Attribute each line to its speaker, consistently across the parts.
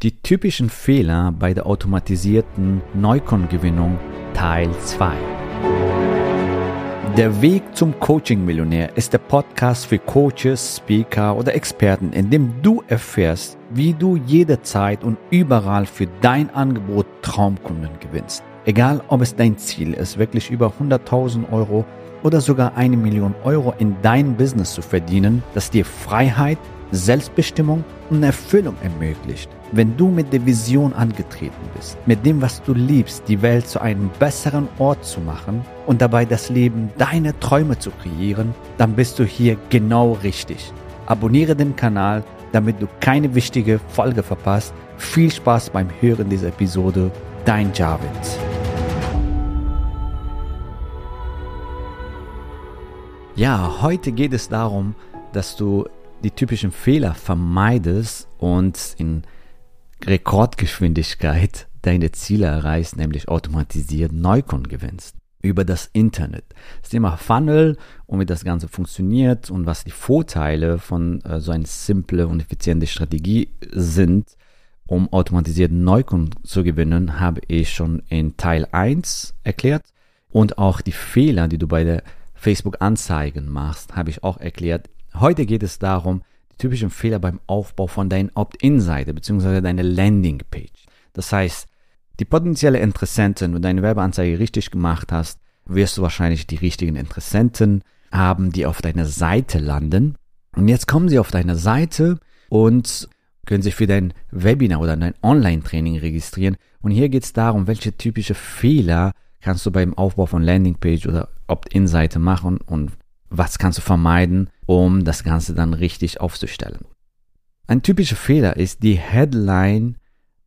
Speaker 1: Die typischen Fehler bei der automatisierten Neukundengewinnung Teil 2. Der Weg zum Coaching-Millionär ist der Podcast für Coaches, Speaker oder Experten, in dem du erfährst, wie du jederzeit und überall für dein Angebot Traumkunden gewinnst. Egal, ob es dein Ziel ist, wirklich über 100.000 Euro oder sogar eine Million Euro in dein Business zu verdienen, das dir Freiheit, Selbstbestimmung und Erfüllung ermöglicht. Wenn du mit der Vision angetreten bist, mit dem, was du liebst, die Welt zu einem besseren Ort zu machen und dabei das Leben deiner Träume zu kreieren, dann bist du hier genau richtig. Abonniere den Kanal, damit du keine wichtige Folge verpasst. Viel Spaß beim Hören dieser Episode. Dein Javid. Ja, heute geht es darum, dass du die typischen Fehler vermeidest und in Rekordgeschwindigkeit deine Ziele erreichst, nämlich automatisiert Neukunden gewinnst. Über das Internet. Das Thema Funnel und wie das Ganze funktioniert und was die Vorteile von äh, so einer simple und effiziente Strategie sind, um automatisierten Neukunden zu gewinnen, habe ich schon in Teil 1 erklärt. Und auch die Fehler, die du bei der Facebook-Anzeigen machst, habe ich auch erklärt. Heute geht es darum, typischen Fehler beim Aufbau von deiner Opt-in-Seite bzw. deiner Landing-Page. Das heißt, die potenzielle Interessenten, wenn du deine Werbeanzeige richtig gemacht hast, wirst du wahrscheinlich die richtigen Interessenten haben, die auf deiner Seite landen. Und jetzt kommen sie auf deine Seite und können sich für dein Webinar oder dein Online-Training registrieren. Und hier geht es darum, welche typische Fehler kannst du beim Aufbau von Landingpage oder Opt-in-Seite machen und was kannst du vermeiden, um das Ganze dann richtig aufzustellen. Ein typischer Fehler ist, die Headline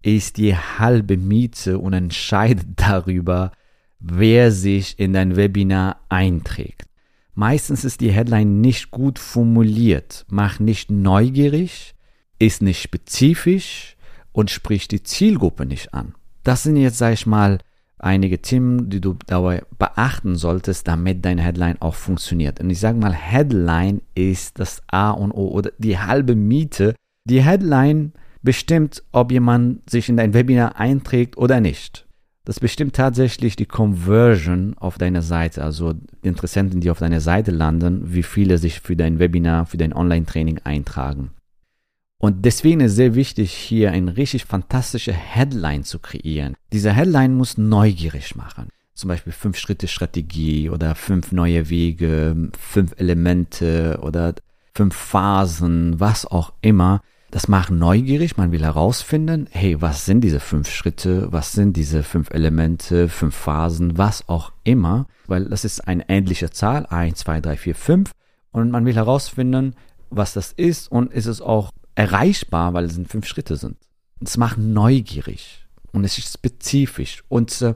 Speaker 1: ist die halbe Miete und entscheidet darüber, wer sich in dein Webinar einträgt. Meistens ist die Headline nicht gut formuliert, macht nicht neugierig, ist nicht spezifisch und spricht die Zielgruppe nicht an. Das sind jetzt, sag ich mal, einige Themen, die du dabei beachten solltest, damit deine Headline auch funktioniert. Und ich sage mal, Headline ist das A und O oder die halbe Miete. Die Headline bestimmt, ob jemand sich in dein Webinar einträgt oder nicht. Das bestimmt tatsächlich die Conversion auf deiner Seite, also Interessenten, die auf deiner Seite landen, wie viele sich für dein Webinar, für dein Online-Training eintragen. Und deswegen ist sehr wichtig, hier eine richtig fantastische Headline zu kreieren. Diese Headline muss neugierig machen. Zum Beispiel fünf Schritte Strategie oder fünf neue Wege, fünf Elemente oder fünf Phasen, was auch immer. Das macht neugierig. Man will herausfinden, hey, was sind diese fünf Schritte? Was sind diese fünf Elemente, fünf Phasen, was auch immer? Weil das ist eine ähnliche Zahl. eins, zwei, drei, vier, fünf. Und man will herausfinden, was das ist und ist es auch erreichbar, weil es in fünf Schritte sind. Es macht neugierig und es ist spezifisch und äh,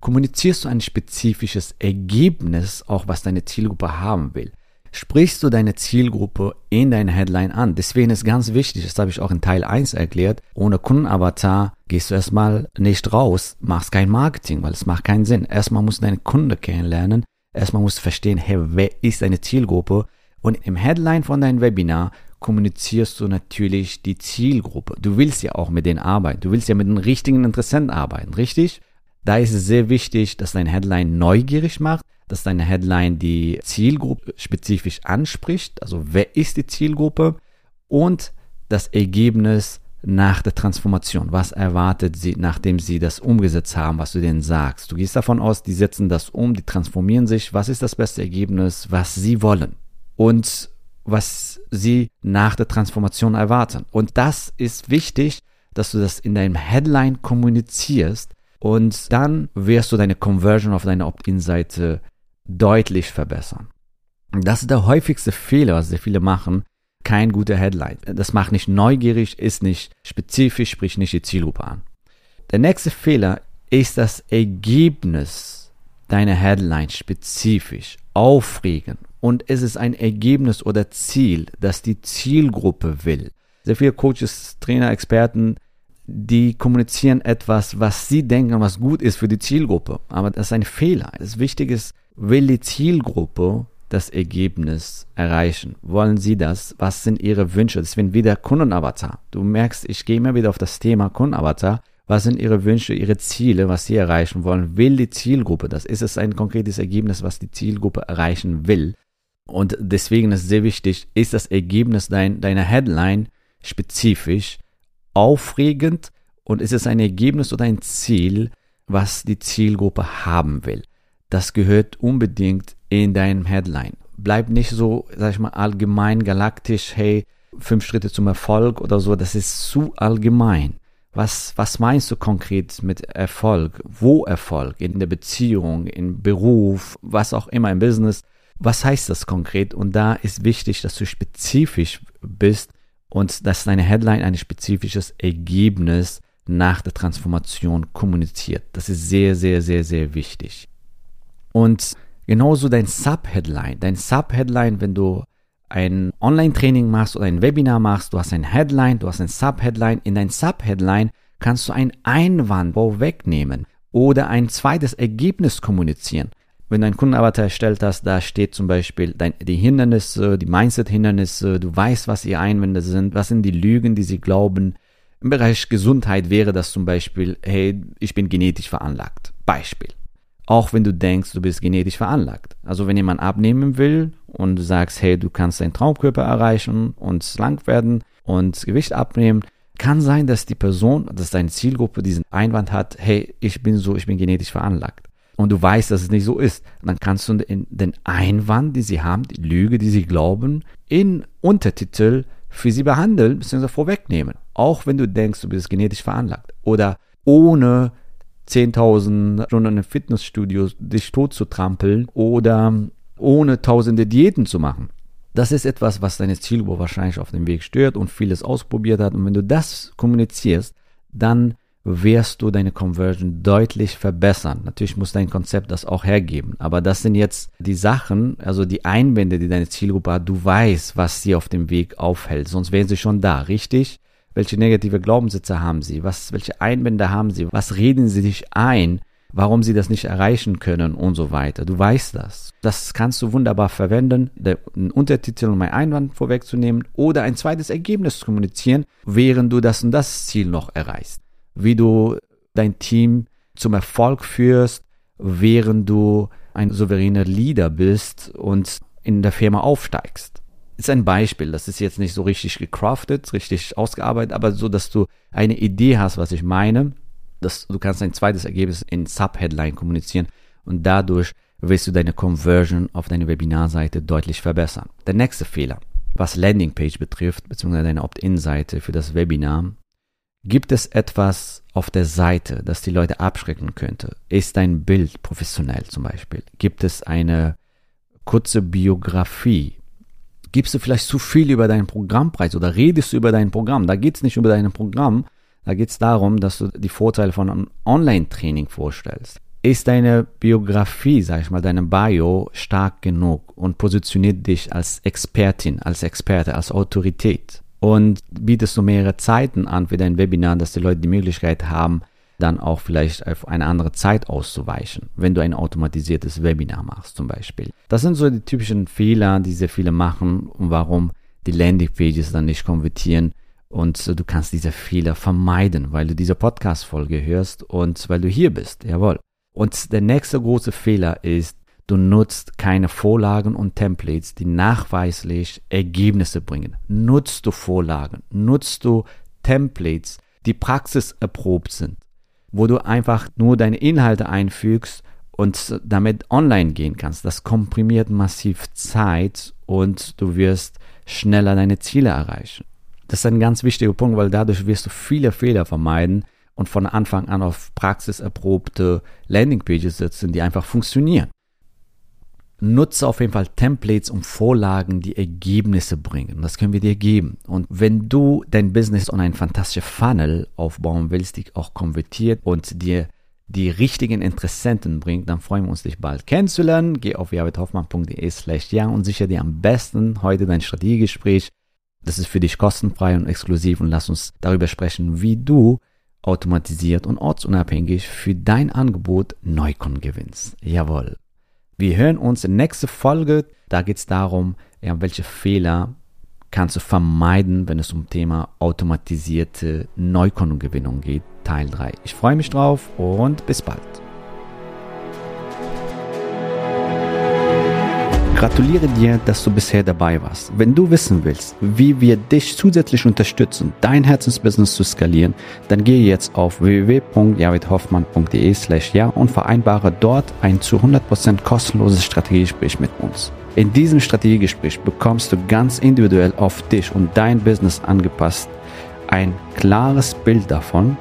Speaker 1: kommunizierst du ein spezifisches Ergebnis, auch was deine Zielgruppe haben will. Sprichst du deine Zielgruppe in deiner Headline an. Deswegen ist ganz wichtig, das habe ich auch in Teil 1 erklärt, ohne Kundenavatar gehst du erstmal nicht raus, machst kein Marketing, weil es macht keinen Sinn. Erstmal musst du deine Kunde kennenlernen, erstmal musst du verstehen, hey, wer ist deine Zielgruppe? Und im Headline von deinem Webinar kommunizierst du natürlich die Zielgruppe. Du willst ja auch mit denen arbeiten. Du willst ja mit den richtigen Interessenten arbeiten, richtig? Da ist es sehr wichtig, dass dein Headline neugierig macht, dass deine Headline die Zielgruppe spezifisch anspricht. Also wer ist die Zielgruppe? Und das Ergebnis nach der Transformation. Was erwartet sie, nachdem sie das umgesetzt haben, was du denen sagst? Du gehst davon aus, die setzen das um, die transformieren sich. Was ist das beste Ergebnis, was sie wollen? Und was sie nach der Transformation erwarten. Und das ist wichtig, dass du das in deinem Headline kommunizierst und dann wirst du deine Conversion auf deiner Opt-in-Seite deutlich verbessern. Das ist der häufigste Fehler, was sehr viele machen. Kein guter Headline. Das macht nicht neugierig, ist nicht spezifisch, spricht nicht die Zielgruppe an. Der nächste Fehler ist das Ergebnis deiner Headline spezifisch, aufregend und es ist ein Ergebnis oder Ziel, das die Zielgruppe will. Sehr viele Coaches, Trainer, Experten, die kommunizieren etwas, was sie denken, was gut ist für die Zielgruppe. Aber das ist ein Fehler. Das Wichtige ist, will die Zielgruppe das Ergebnis erreichen? Wollen Sie das? Was sind Ihre Wünsche? Deswegen wieder Kundenavatar. Du merkst, ich gehe immer wieder auf das Thema Kundenavatar. Was sind Ihre Wünsche, Ihre Ziele, was Sie erreichen wollen? Will die Zielgruppe das? Ist es ein konkretes Ergebnis, was die Zielgruppe erreichen will? Und deswegen ist es sehr wichtig, ist das Ergebnis dein, deiner Headline spezifisch, aufregend und ist es ein Ergebnis oder ein Ziel, was die Zielgruppe haben will? Das gehört unbedingt in deinem Headline. Bleib nicht so, sag ich mal, allgemein galaktisch, hey, fünf Schritte zum Erfolg oder so, das ist zu allgemein. Was, was meinst du konkret mit Erfolg? Wo Erfolg? In der Beziehung, im Beruf, was auch immer, im Business. Was heißt das konkret? Und da ist wichtig, dass du spezifisch bist und dass deine Headline ein spezifisches Ergebnis nach der Transformation kommuniziert. Das ist sehr, sehr, sehr, sehr wichtig. Und genauso dein Subheadline. Dein Subheadline, wenn du ein Online-Training machst oder ein Webinar machst, du hast ein Headline, du hast ein Subheadline. In dein Subheadline kannst du einen Einwand wegnehmen oder ein zweites Ergebnis kommunizieren. Wenn du einen Kundenavatar erstellt hast, da steht zum Beispiel dein, die Hindernisse, die Mindset-Hindernisse, du weißt, was die Einwände sind, was sind die Lügen, die sie glauben. Im Bereich Gesundheit wäre das zum Beispiel, hey, ich bin genetisch veranlagt. Beispiel auch wenn du denkst, du bist genetisch veranlagt. Also wenn jemand abnehmen will und du sagst, hey, du kannst deinen Traumkörper erreichen und slank werden und Gewicht abnehmen, kann sein, dass die Person, dass deine Zielgruppe diesen Einwand hat, hey, ich bin so, ich bin genetisch veranlagt. Und du weißt, dass es nicht so ist. dann kannst du den Einwand, die sie haben, die Lüge, die sie glauben, in Untertitel für sie behandeln bzw. vorwegnehmen. Auch wenn du denkst, du bist genetisch veranlagt. Oder ohne 10.000 Stunden im Fitnessstudio dich tot zu trampeln oder ohne tausende Diäten zu machen. Das ist etwas, was deine Zielgruppe wahrscheinlich auf dem Weg stört und vieles ausprobiert hat. Und wenn du das kommunizierst, dann wirst du deine Conversion deutlich verbessern. Natürlich muss dein Konzept das auch hergeben. Aber das sind jetzt die Sachen, also die Einwände, die deine Zielgruppe hat. Du weißt, was sie auf dem Weg aufhält. Sonst wären sie schon da, richtig? Welche negative Glaubenssätze haben sie? Was, welche Einwände haben sie? Was reden sie sich ein? Warum sie das nicht erreichen können und so weiter. Du weißt das. Das kannst du wunderbar verwenden, einen Untertitel um einen Einwand vorwegzunehmen oder ein zweites Ergebnis zu kommunizieren, während du das und das Ziel noch erreichst. Wie du dein Team zum Erfolg führst, während du ein souveräner Leader bist und in der Firma aufsteigst ist ein Beispiel. Das ist jetzt nicht so richtig gecraftet, richtig ausgearbeitet, aber so, dass du eine Idee hast, was ich meine. Dass du kannst ein zweites Ergebnis in Subheadline kommunizieren und dadurch wirst du deine Conversion auf deine Webinarseite deutlich verbessern. Der nächste Fehler, was Landingpage betrifft, beziehungsweise deine Opt-in-Seite für das Webinar, gibt es etwas auf der Seite, das die Leute abschrecken könnte? Ist dein Bild professionell zum Beispiel? Gibt es eine kurze Biografie gibst du vielleicht zu viel über deinen Programmpreis oder redest du über dein Programm. Da geht es nicht über dein Programm, da geht es darum, dass du die Vorteile von einem Online-Training vorstellst. Ist deine Biografie, sag ich mal, deine Bio stark genug und positioniert dich als Expertin, als Experte, als Autorität? Und bietest du mehrere Zeiten an für dein Webinar, dass die Leute die Möglichkeit haben, dann auch vielleicht auf eine andere Zeit auszuweichen, wenn du ein automatisiertes Webinar machst zum Beispiel. Das sind so die typischen Fehler, die sehr viele machen und warum die Landingpages dann nicht konvertieren und du kannst diese Fehler vermeiden, weil du diese Podcast-Folge hörst und weil du hier bist. Jawohl. Und der nächste große Fehler ist, du nutzt keine Vorlagen und Templates, die nachweislich Ergebnisse bringen. Nutzt du Vorlagen, nutzt du Templates, die praxiserprobt sind wo du einfach nur deine Inhalte einfügst und damit online gehen kannst. Das komprimiert massiv Zeit und du wirst schneller deine Ziele erreichen. Das ist ein ganz wichtiger Punkt, weil dadurch wirst du viele Fehler vermeiden und von Anfang an auf praxiserprobte Landingpages setzen, die einfach funktionieren nutze auf jeden Fall Templates und Vorlagen, die Ergebnisse bringen. Das können wir dir geben. Und wenn du dein Business und ein fantastisches Funnel aufbauen willst, die auch konvertiert und dir die richtigen Interessenten bringt, dann freuen wir uns, dich bald kennenzulernen. Geh auf javidhoffmann.de slash ja und sicher dir am besten heute dein Strategiegespräch. Das ist für dich kostenfrei und exklusiv und lass uns darüber sprechen, wie du automatisiert und ortsunabhängig für dein Angebot Neukunden gewinnst. Jawohl. Wir hören uns in der nächsten Folge. Da geht es darum, ja, welche Fehler kannst du vermeiden, wenn es um Thema automatisierte Neukundengewinnung geht. Teil 3. Ich freue mich drauf und bis bald. Gratuliere dir, dass du bisher dabei warst. Wenn du wissen willst, wie wir dich zusätzlich unterstützen, dein Herzensbusiness zu skalieren, dann gehe jetzt auf www.javidhoffmann.de slash ja und vereinbare dort ein zu 100% kostenloses Strategiegespräch mit uns. In diesem Strategiegespräch bekommst du ganz individuell auf dich und dein Business angepasst ein klares Bild davon,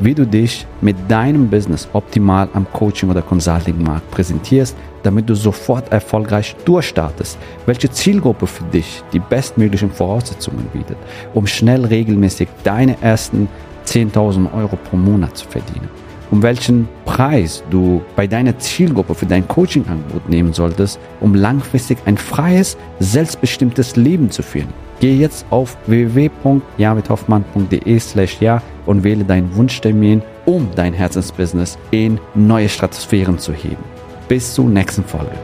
Speaker 1: wie du dich mit deinem Business optimal am Coaching- oder Consulting-Markt präsentierst, damit du sofort erfolgreich durchstartest, welche Zielgruppe für dich die bestmöglichen Voraussetzungen bietet, um schnell regelmäßig deine ersten 10.000 Euro pro Monat zu verdienen, um welchen Preis du bei deiner Zielgruppe für dein Coaching-Angebot nehmen solltest, um langfristig ein freies, selbstbestimmtes Leben zu führen. Geh jetzt auf www.javidhoffmann.de slash ja und wähle deinen Wunschtermin, um dein Herzensbusiness in neue Stratosphären zu heben. Bis zur nächsten Folge.